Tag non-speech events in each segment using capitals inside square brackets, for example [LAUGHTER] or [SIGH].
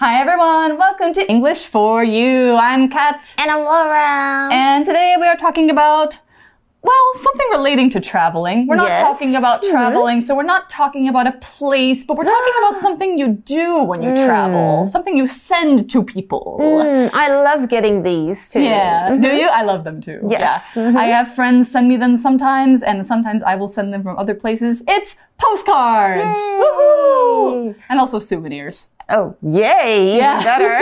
Hi everyone, welcome to English for You. I'm Kat. And I'm Laura. And today we are talking about well, something relating to traveling. We're not Yes. talking about traveling, so we're not talking about a place, but we're talking about [GASPS] something you do when you mm. travel, something you send to people. Mm, I love getting these too. Yeah. Do mm-hmm. you? I love them too. Yes. Yeah. Mm-hmm. I have friends send me them sometimes, and sometimes I will send them from other places. It's postcards. And also souvenirs. Oh, yay! Yeah. better.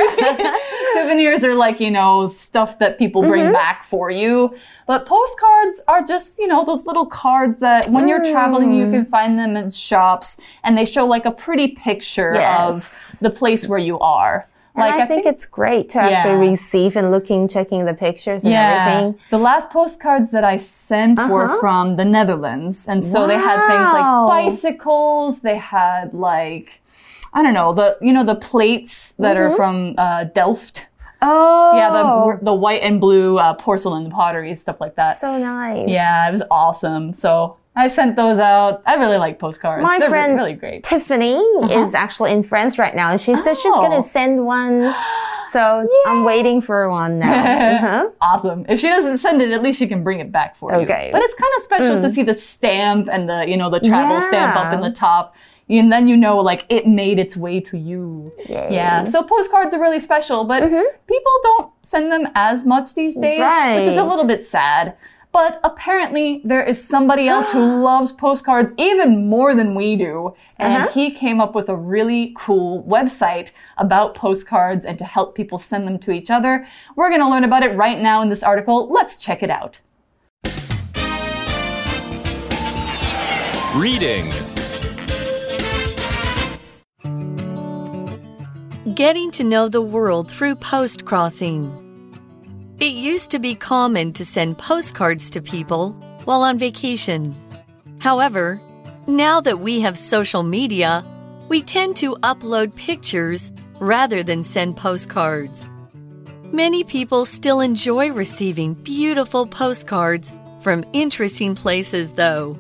[LAUGHS] Souvenirs are like, you know, stuff that people bring Mm-hmm. back for you. But postcards are just, you know, those little cards that when you're traveling, you Mm. can find them in shops and they show like a pretty picture Yes. of the place where you are. And I, think, it's great to actually receive and looking, checking the pictures and Yeah. everything. The last postcards that I sent were Uh-huh. from the Netherlands. And so they had things like bicycles, they had like, I don't know, the, you know, the plates that are from uh, Delft. Oh, Yeah, the, the white and blue uh, porcelain pottery, stuff like that. so nice. Yeah, it was awesome. So I sent those out. I really like postcards. My They're friend really great. Tiffany is actually in France right now, and she said she's Oh. gonna send one. [GASPS] [GASPS] [GASPS] So I'm waiting for one now. [LAUGHS] Uh-huh. Awesome. If she doesn't send it, at least she can bring it back for you. Okay. Mm. But it's kind of special to see the stamp and the, you know, the travel stamp up in the top. And then you know, like, it made its way to you. Yay. Yeah. So postcards are really special, but people don't send them as much these days, which is a little bit sad. But apparently, there is somebody else who [GASPS] loves postcards even more than we do. And Uh-huh. he came up with a really cool website about postcards and to help people send them to each other. We're going to learn about it right now in this article. Let's check it out. Reading. Getting to know the world through post crossing. It used to be common to send postcards to people while on vacation. However, now that we have social media, we tend to upload pictures rather than send postcards. Many people still enjoy receiving beautiful postcards from interesting places, though.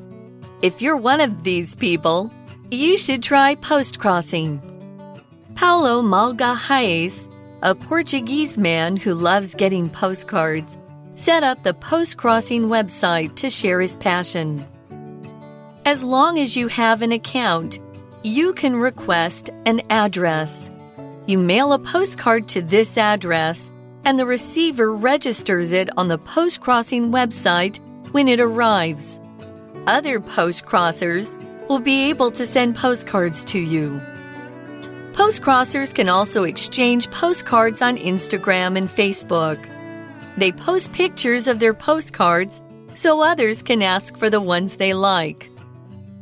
If you're one of these people, you should try post crossing. Paulo Magalhães, a Portuguese man who loves getting postcards, set up the Post Crossing website to share his passion. As long as you have an account, you can request an address. You mail a postcard to this address, and the receiver registers it on the Post Crossing website when it arrives. Other post crossers will be able to send postcards to you. Post crossers can also exchange postcards on Instagram and Facebook. They post pictures of their postcards so others can ask for the ones they like.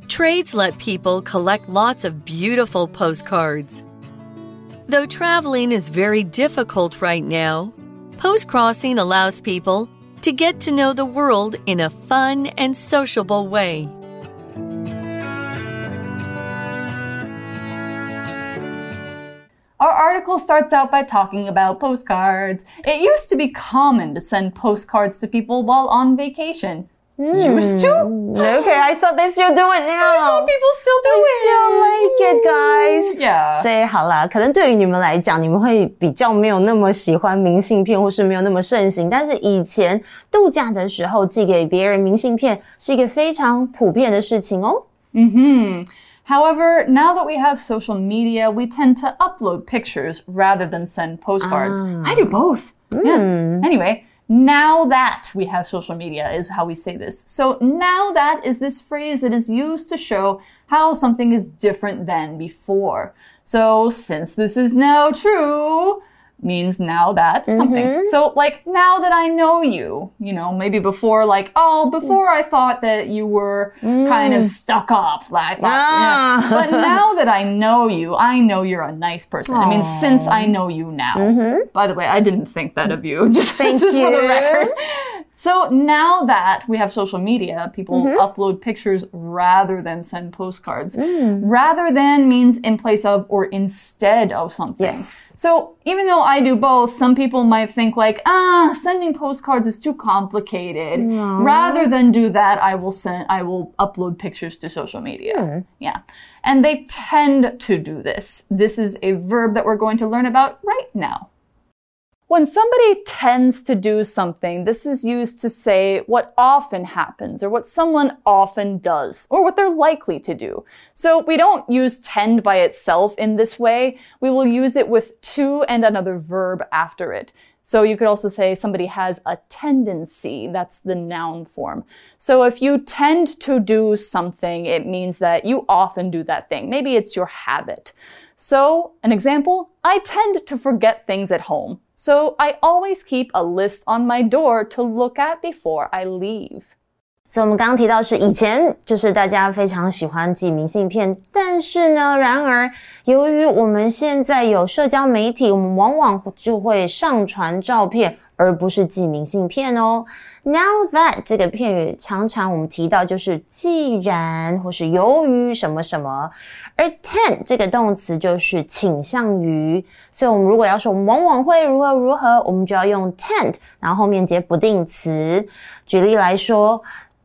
Trades let people collect lots of beautiful postcards. Though traveling is very difficult right now, postcrossing allows people to get to know the world in a fun and sociable way. Our article starts out by talking about postcards. It used to be common to send postcards to people while on vacation. Used to? Okay, I thought they still do it now. [LAUGHS] People still do I it. still like it, guys. Yeah. 所以好啦，可能对于你们来讲，你们会比较没有那么喜欢明信片，或是没有那么盛行。但是以前度假的时候寄给别人明信片是一个非常普遍的事情哦。 hmm However, now that we have social media, we tend to upload pictures rather than send postcards. I do ah. both. Yeah. Hmm. Anyway, now that we have social media is how we say this. So now that is this phrase that is used to show how something is different than before. So since this is now true, means now that something. Mm-hmm. So like now that I know you, you know, maybe before like, oh, before I thought that you were kind of mm. stuck up. Like I thought, yeah. Ah. but now that I know you, I know you're a nice person. I mean, since I know you now. Mm-hmm. By the way, I didn't think that of you. [LAUGHS] Just, Thank just for the you. record. So now that we have social media, people mm-hmm. upload pictures rather than send postcards. Mm. Rather than means in place of or instead of something. Yes. So even though I do both, some people might think like, ah, sending postcards is too complicated. Rather than do that, I will send, I will upload pictures to social media. Hmm. Yeah. And they tend to do this. This is a verb that we're going to learn about right now. When somebody tends to do something, this is used to say what often happens or what someone often does or what they're likely to do. So we don't use tend by itself in this way. We will use it with to and another verb after it. So you could also say somebody has a tendency. That's the noun form. So if you tend to do something, it means that you often do that thing. Maybe it's your habit. So an example, I tend to forget things at home. So I always keep a list on my door to look at before I leave. 所以我们刚刚提到是以前就是大家非常喜欢寄明信片，但是呢，然而由于我们现在有社交媒体，我们往往就会上传照片，而不是寄明信片哦。Now that 这个片语常常我们提到就是既然或是由于什么什么，而 tend 这个动词就是倾向于，所以我们如果要说我们往往会如何如何，我们就要用 tend，然后后面接不定词。举例来说。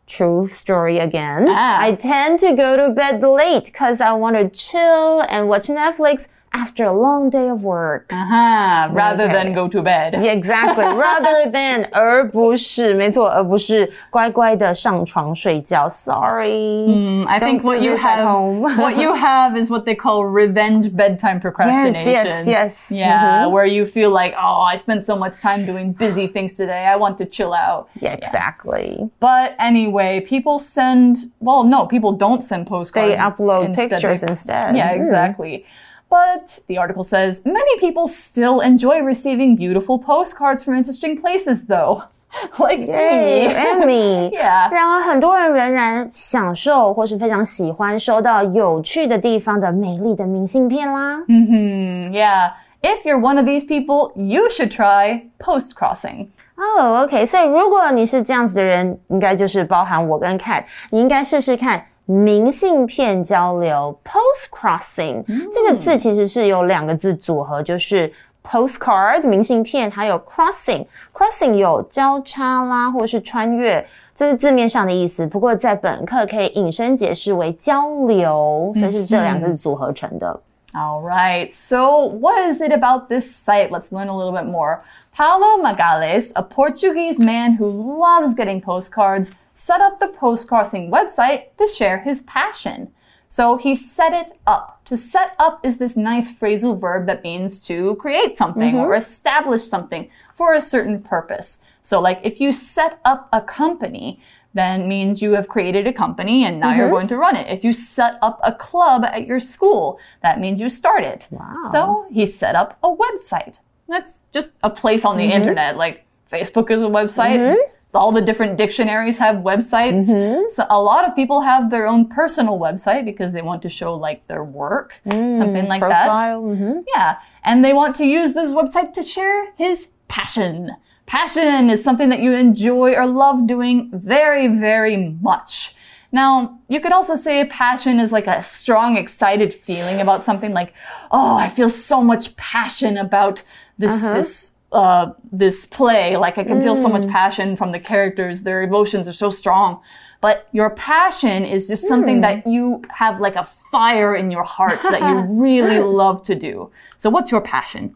True story again. Ah. I tend to go to bed late because I want to chill and watch Netflix after a long day of work. Uh-huh. Rather Okay. than go to bed. Yeah, exactly. Rather [LAUGHS] than 而不是，没错，而不是乖乖的上床睡觉。Sorry. Mm, I think Don't what do you this at have, [LAUGHS] home. what you have is what they call revenge bedtime procrastination. yes, yes. Yeah, Mhm. where you feel like, oh, I spent so much time doing busy things today. I want to chill out. Yeah, exactly. But anyway, people send, well, no, people don't send postcards. They upload Instead, pictures they- instead. Yeah, Mm. exactly. But the article says many people still enjoy receiving beautiful postcards from interesting places, though. [LAUGHS] like Yay, me. [LAUGHS] yeah. 然而，很多人仍然享受或是非常喜欢收到有趣的地方的美丽的明信片啦。嗯哼、mm. If you're one of these people, you should try post crossing. 哦、oh,，OK，所以如果你是这样子的人，应该就是包含我跟 Kat，你应该试试看明信片交流 （post crossing）、这个字其实是有两个字组合，就是 postcard 明信片，还有 crossing。crossing 有交叉啦，或是穿越。这是字面上的意思，不过在本课可以引申解释为交流，所以是这两个字组合成的。All right. So, what is it about this site? Let's learn a little bit more. Paulo Magalhães, a Portuguese man who loves getting postcards, set up the post crossing website to share his passion. So he set it up. To set up is this nice phrasal verb that means to create something or mm-hmm. establish something for a certain purpose. So, like if you set up a company, then means you have created a company and now you're mm-hmm. going to run it. If you set up a club at your school, that means you start it. Wow. So he set up a website. That's just a place on the mm-hmm. internet. Like Facebook is a website. All the different dictionaries have websites. Mm-hmm. So a lot of people have their own personal website because they want to show like their work, mm, something like that. Mm-hmm. Yeah, And they want to use this website to share his passion. Passion is something that you enjoy or love doing very, very much. Now, you could also say a passion is like a strong, excited feeling about something like, oh, I feel so much passion about this, uh-huh. this, uh, this play. Like I can feel so much passion from the characters. Their emotions are so strong. But your passion is just something that you have like a fire in your heart that you [LAUGHS] really love to do. So what's your passion?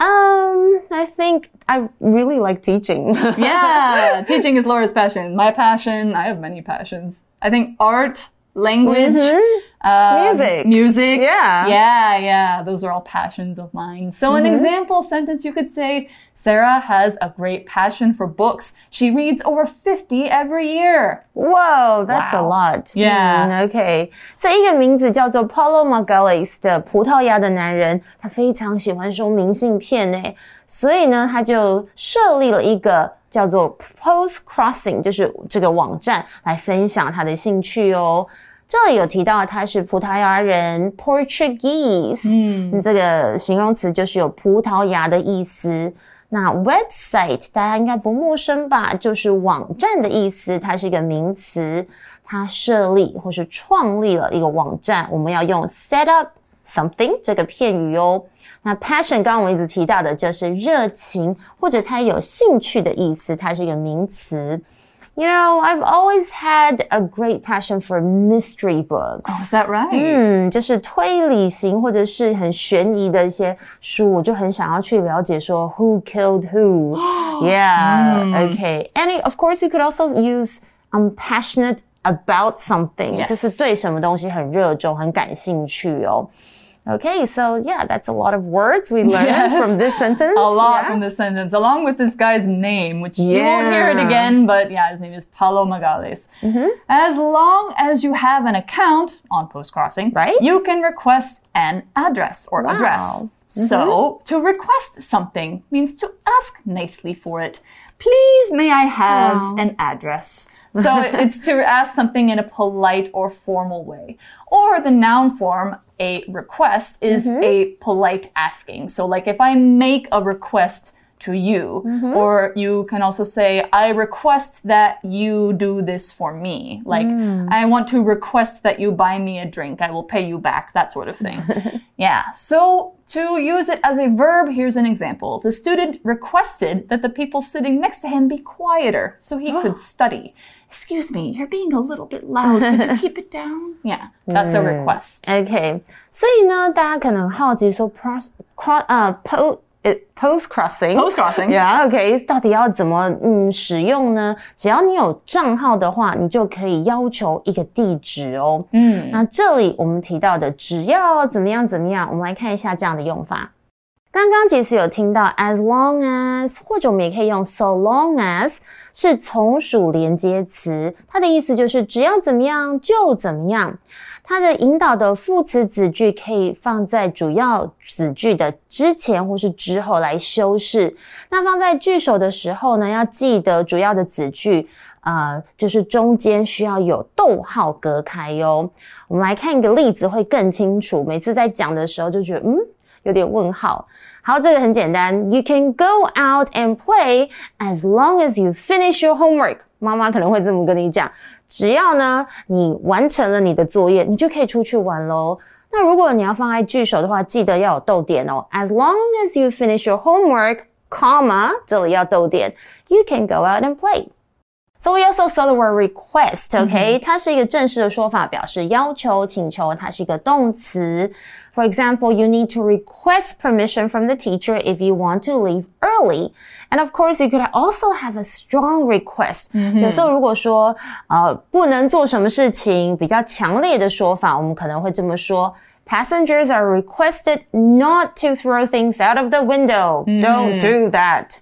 Um, I think I really like teaching. Yeah, [LAUGHS] teaching is Laura's passion. My passion, I have many passions. I think art, language, um, Music. music. Yeah. Yeah, yeah. Those are all passions of mine. So an example sentence you could say, Sarah has a great passion for books. She reads over 50 every year. Whoa, that's a Wow. lot. Yeah. 嗯 OK，所以一个名字叫做 Paulo Magalhães 的葡萄牙的男人，他非常喜欢收明信片呢，所以呢，他就设立了一个 叫做 Post Crossing，就是这个网站来分享他的兴趣哦。这里有提到他是葡萄牙人 Portuguese，嗯，这个形容词就是有葡萄牙的意思。那 website 大家应该不陌生吧？就是网站的意思，它是一个名词，它设立或是创立了一个网站，我们要用 set up something 这个片语哦。那 passion 刚刚我们一直提到的就是热情或者他有兴趣的意思，它是一个名词。You know, I've always had a great passion for mystery books. Oh, is that right? 嗯，就是推理型或者是很悬疑的一些书，我就很想要去了解说 who killed who. [GASPS] yeah, okay. And of course, you could also use I'm passionate about something. Yes. 就是对什么东西很热衷、很感兴趣哦。 Okay, so yeah, that's a lot of words we learned [LAUGHS] Yes. from this sentence. A lot yeah? from this sentence, along with this guy's name, which you won't hear it again, but yeah, his name is Paulo Magalhães. Mm-hmm. As long as you have an account on Post Crossing, Right. you can request an address or address. So, mm-hmm. to request something means to ask nicely for it. Please, may I have Aw. an address? So, [LAUGHS] it's to ask something in a polite or formal way. Or the noun form, a request, is mm-hmm. a polite asking. So, like if I make a request to you, or you can also say, I request that you do this for me. Like, I want to request that you buy me a drink. I will pay you back, that sort of thing. [LAUGHS] yeah. So, to use it as a verb, here's an example. The student requested that the people sitting next to him be quieter so he could [GASPS] study. Excuse me, you're being a little bit loud. Could [LAUGHS] you keep it down? Yeah, that's a request. OK，所以呢，大家可能好奇说，cross cross 呃 post 呃 post crossing Post crossing. Yeah, OK，到底要怎么嗯使用呢？只要你有账号的话，你就可以要求一个地址哦。嗯，那这里我们提到的只要怎么样怎么样，我们来看一下这样的用法。刚刚其实有听到 as long as，或者我们也可以用 so long as，是从属连接词，它的意思就是只要怎么样就怎么样。它的引导的副词子句可以放在主要子句的之前或是之后来修饰。那放在句首的时候呢，要记得主要的子句，呃，就是中间需要有逗号隔开哟。我们来看一个例子会更清楚。每次在讲的时候就觉得，嗯，有点问号。好，这个很简单，You can go out and play as long as you finish your homework。妈妈可能会这么跟你讲，只要呢你完成了你的作业，你就可以出去玩喽。那如果你要放在句首的话，记得要有逗点哦。As long as you finish your homework, comma，这里要逗点，you can go out and play。So we also saw the word request, OK？、它是一个正式的说法，表示要求、请求，它是一个动词。 For example, you need to request permission from the teacher if you want to leave early. And of course, you could also have a strong request. 有时候如果说呃不能做什么事情，比较强烈的说法，我们可能会这么说。Passengers are requested not to throw things out of the window. Don't do that.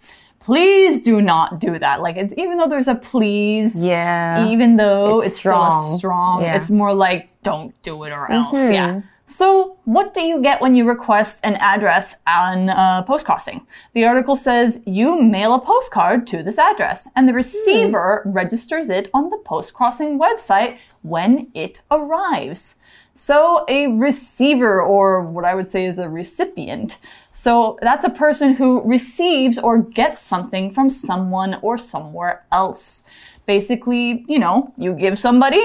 Please do not do that. Like, it's, even though there's a please, Yeah. even though It's it's, still a strong. strong, Yeah. it's more like don't do it or else. Yeah. So, what do you get when you request an address on uh, post crossing? The article says you mail a postcard to this address, and the receiver registers it on the post crossing website when it arrives. So, a receiver, or what I would say is a recipient. So, that's a person who receives or gets something from someone or somewhere else. Basically, you know, you give somebody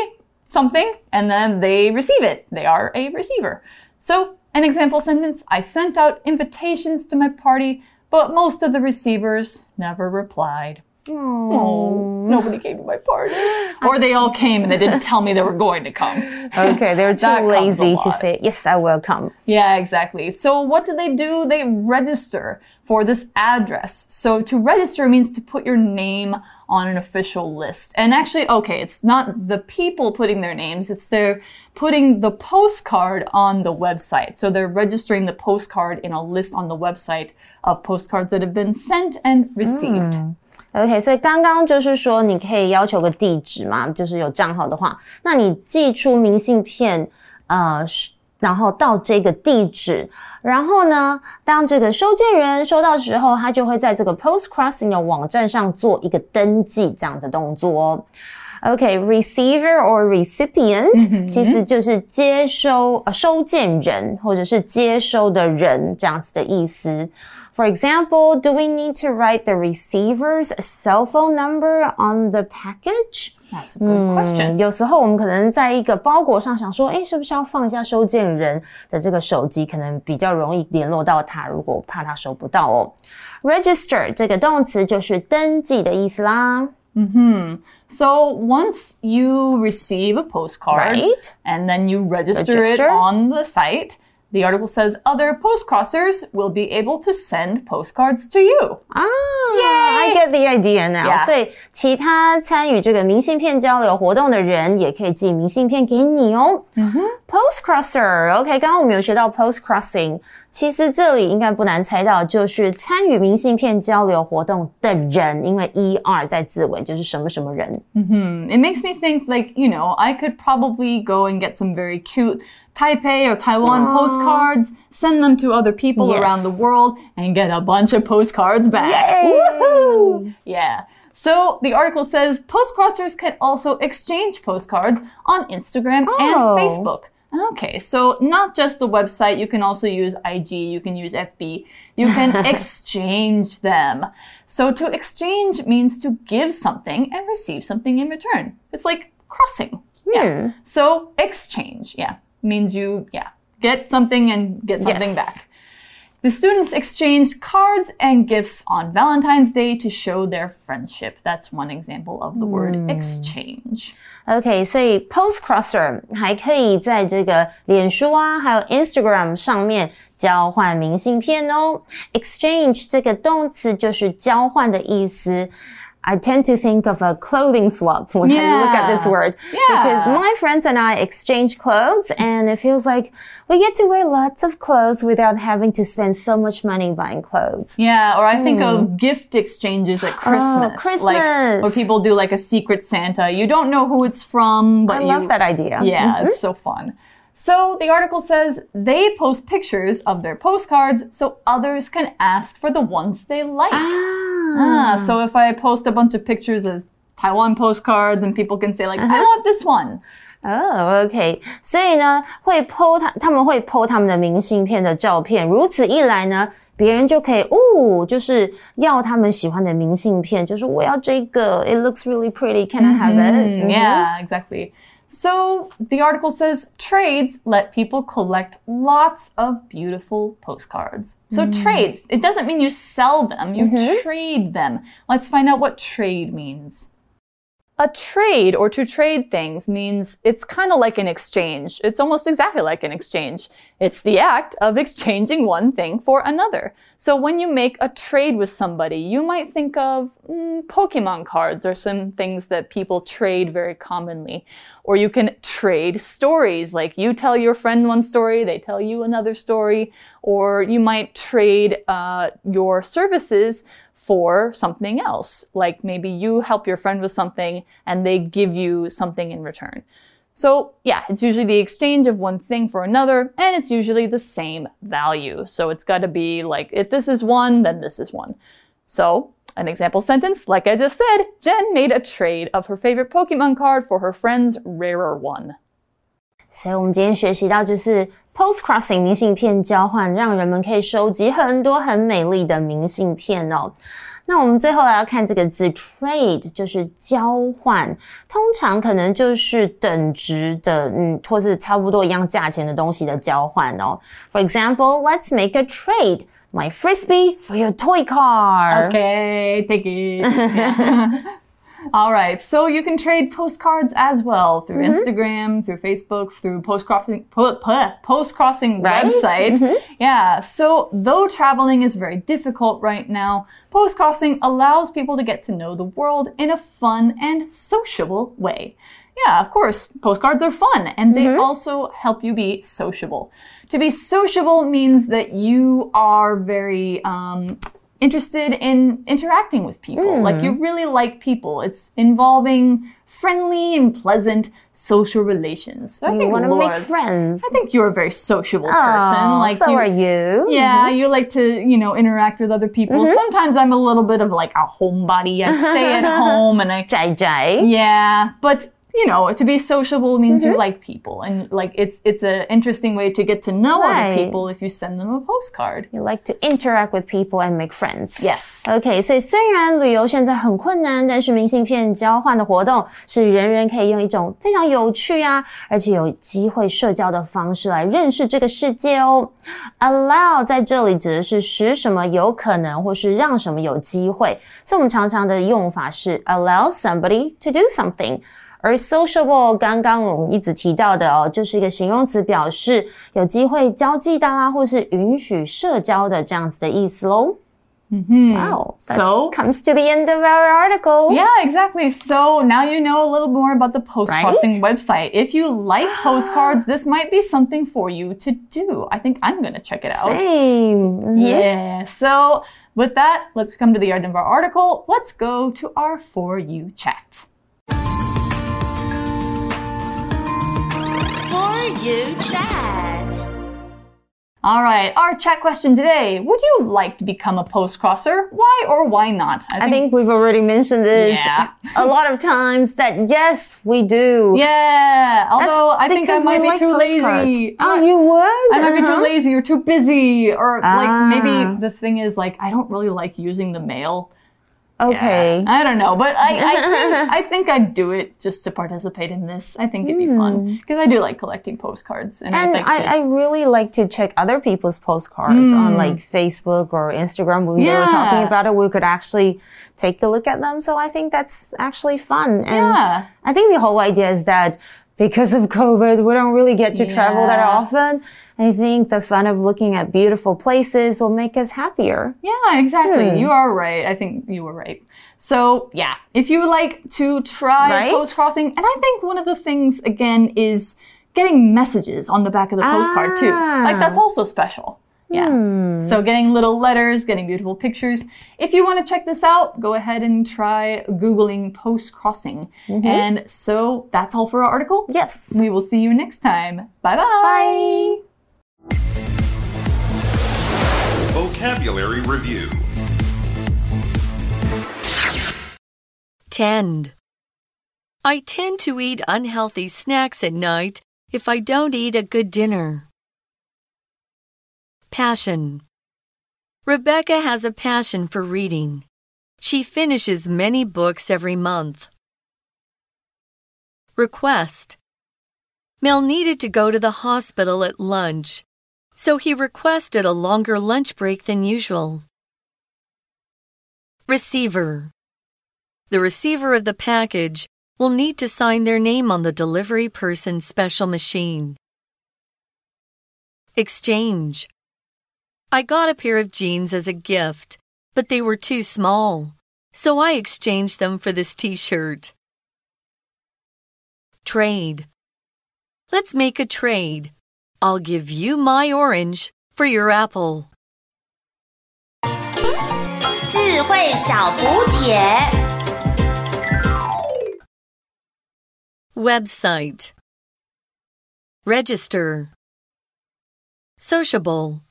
something and then they receive it. They are a receiver. So, an example sentence I sent out invitations to my party, but most of the receivers never replied. Oh, nobody came to my party. [GASPS] Or they all came and they didn't tell me they were going to come. [LAUGHS] Okay, they're [LAUGHS] too That comes a lazy to say, yes, I will come. Yeah, exactly. So what do they do? They register for this address. So to register means to put your name on an official list. And actually, okay, it's not the people putting their names, it's they're putting the postcard on the website. So they're registering the postcard in a list on the website of postcards that have been sent and received. Hmm. OK，所以刚刚就是说，你可以要求个地址嘛，就是有账号的话，那你寄出明信片，呃，然后到这个地址，然后呢，当这个收件人收到时候，他就会在这个 Post Crossing 的网站上做一个登记这样子动作哦。OK，receiver、or recipient、其实就是接收、呃收件人或者是接收的人这样子的意思。For example, do we need to write the receiver's cell phone number on the package? That's a good question. 有时候我们可能在一个包裹上想说，哎，是不是要放一下收件人的这个手机，可能比较容易联络到他，如果怕他收不到哦。Register 这个动词就是登记的意思啦。 So once you receive a postcard Right. and then you register, Register. it on the site, the article says other post crossers will be able to send postcards to you. 啊，I get the idea now。 Yeah 所以其他参与这个明信片交流活动的人，也可以寄明信片给你哦。嗯哼，post crosser，OK，、刚刚我们有学到 post crossing， 其实这里应该不难猜到，就是参与明信片交流活动的人，因为 er 在字尾，就是什么什么人。 It makes me think like, you know, I could probably go and get some very cute Taipei or Taiwan postcards, send them to other people Yes. around the world, and get a bunch of postcards back. Yay! Woohoo! Yeah. So the article says post crossers can also exchange postcards on Instagram Oh. and Facebook. Okay, so not just the website, you can also use IG, you can use FB, you can [LAUGHS] exchange them. So to exchange means to give something and receive something in return. It's like crossing. Yeah. Hmm. So exchange, yeah, means you, yeah, get something and get something Yes. back. The students exchange cards and gifts on Valentine's Day to show their friendship. That's one example of the word hmm. exchange. Okay, so Postcrosser 还可以在这个脸书啊，还有 Instagram 上面交换明信片哦。Exchange 这个动词就是交换的意思。I tend to think of a clothing swap when I look at this word. Yeah. Because my friends and I exchange clothes and it feels like we get to wear lots of clothes without having to spend so much money buying clothes. Yeah, or I think of gift exchanges at Christmas. Like Hmm. Oh, Christmas. where people do like a secret Santa. You don't know who it's from, but I you love that idea. Yeah, it's so fun. So the article says they post pictures of their postcards so others can ask for the ones they like. Ah, so if I post a bunch of pictures of Taiwan postcards and people can say like, I want this one. 哦、o k 所以呢，会 PO 他他们会 PO 他们的明信片的照片，如此一来呢，别人就可以哦，就是要他们喜欢的明信片，就是我要这个，it looks really pretty, can I have it？、 Yeah, exactly. So the article says trades let people collect lots of beautiful postcards. So mm. trades, it doesn't mean you sell them, you mm-hmm. trade them. Let's find out what trade means. A trade or to trade things means it's kind of like an exchange. It's almost exactly like an exchange. It's the act of [LAUGHS] exchanging one thing for another. So when you make a trade with somebody, you might think of mm, Pokemon cards or some things that people trade very commonly. Or you can trade stories, like you tell your friend one story, they tell you another story. Or you might trade uh, your services for something else. Like maybe you help your friend with something and they give you something in return. So, yeah, it's usually the exchange of one thing for another, and it's usually the same value. So, it's got to be like, if this is one, then this is one. So, an example sentence, like I just said, Jen made a trade of her favorite Pokemon card for her friend's rarer one. 所以我们今天学习到就是 post crossing 明信片交换，让人们可以收集很多很美丽的明信片哦。那我们最后来要看这个字 trade，就是交换，通常可能就是等值的，嗯，或是差不多一样价钱的东西的交换哦。For example, let's make a trade. My frisbee for your toy car. Okay, take it. [LAUGHS] [LAUGHS] All right, so you can trade postcards as well through mm-hmm. Instagram, through Facebook, through post crossing post crossing Right? website. Mm-hmm. Yeah, so though traveling is very difficult right now, post crossing allows people to get to know the world in a fun and sociable way. Yeah, of course, postcards are fun and they mm-hmm. also help you be sociable. To be sociable means that you are very um, interested in interacting with people. Like you hmm. really like people. It's involving friendly and pleasant social relations. So I You think want to make friends. I think you're a very sociable person. Oh, Like so you, are you. Yeah, mm-hmm. you like to, you know, interact with other people. Mm-hmm. Sometimes I'm a little bit of like a homebody. I stay at [LAUGHS] home and I Jai Jai. yeah, but you know, to be sociable means Mm-hmm. you like people, and like it's it's an interesting way to get to know Right. other people if you send them a postcard. You like to interact with people and make friends. Yes. OK，所以虽然旅游现在很困难，但是明信片交换的活动是人人可以用一种非常有趣啊，而且有机会社交的方式来认识这个世界哦。Allow 在这里指的是使什么有可能，或是让什么有机会，所以我们常常的用法是 allow somebody to do something。 而 sociable 刚刚我们一直提到的哦，就是一个形容词，表示有机会交际的啦，或是允许社交的这样子的意思喽。Wow. That So- comes to the end of our article. Yeah, exactly. So now you know a little more about the Post Crossing website. If you like [GASPS] postcards, this might be something for you to do. I think I'm going to check it out. Same. Mhm. Yeah. So with that, let's come to the end of our article. Let's go to our For You chat. For you chat. All right, our chat question today. Would you like to become a post crosser? Why or why not? I think we've already mentioned this Yeah. [LAUGHS] a lot of times that yes, we do. Yeah, although I think I might be like too lazy. Oh, you would? I might be too Uh-huh. lazy or too busy, or like Ah. maybe the thing is like I don't really like using the mail. Okay. I don't know, but I I [LAUGHS] think, I think I'd do it just to participate in this. I think it'd be fun because I do like collecting postcards, and, Hmm. And I think to- I, I really like to check other people's postcards on like Facebook or Instagram. When we were talking Hmm. About it, we could actually take a look at them. So I think that's actually fun. And Yeah. I think the whole idea is that because of COVID, we don't really get to travel that often. I think the fun of looking at beautiful places will make us happier. Yeah, exactly. Hmm. You are right. I think you were right. So, yeah, if you would like to try Right? post crossing, and I think one of the things, again, is getting messages on the back of the postcard, too. Like, that's also special. Yeah. Hmm. So, getting little letters, getting beautiful pictures. If you want to check this out, go ahead and try Googling post crossing. Mm-hmm. And so, that's all for our article. Yes. We will see you next time. Bye-bye. Bye. Vocabulary Review 10. I tend to eat unhealthy snacks at night if I don't eat a good dinner. Passion. Rebecca has a passion for reading. She finishes many books every month. Request. Mel needed to go to the hospital at lunch, so he requested a longer lunch break than usual. Receiver. The receiver of the package will need to sign their name on the delivery person's special machine. Exchange. I got a pair of jeans as a gift, but they were too small, so I exchanged them for this t shirt. Trade. Let's make a trade. I'll give you my orange for your apple. 智慧小补帖。 Website. Register. Sociable.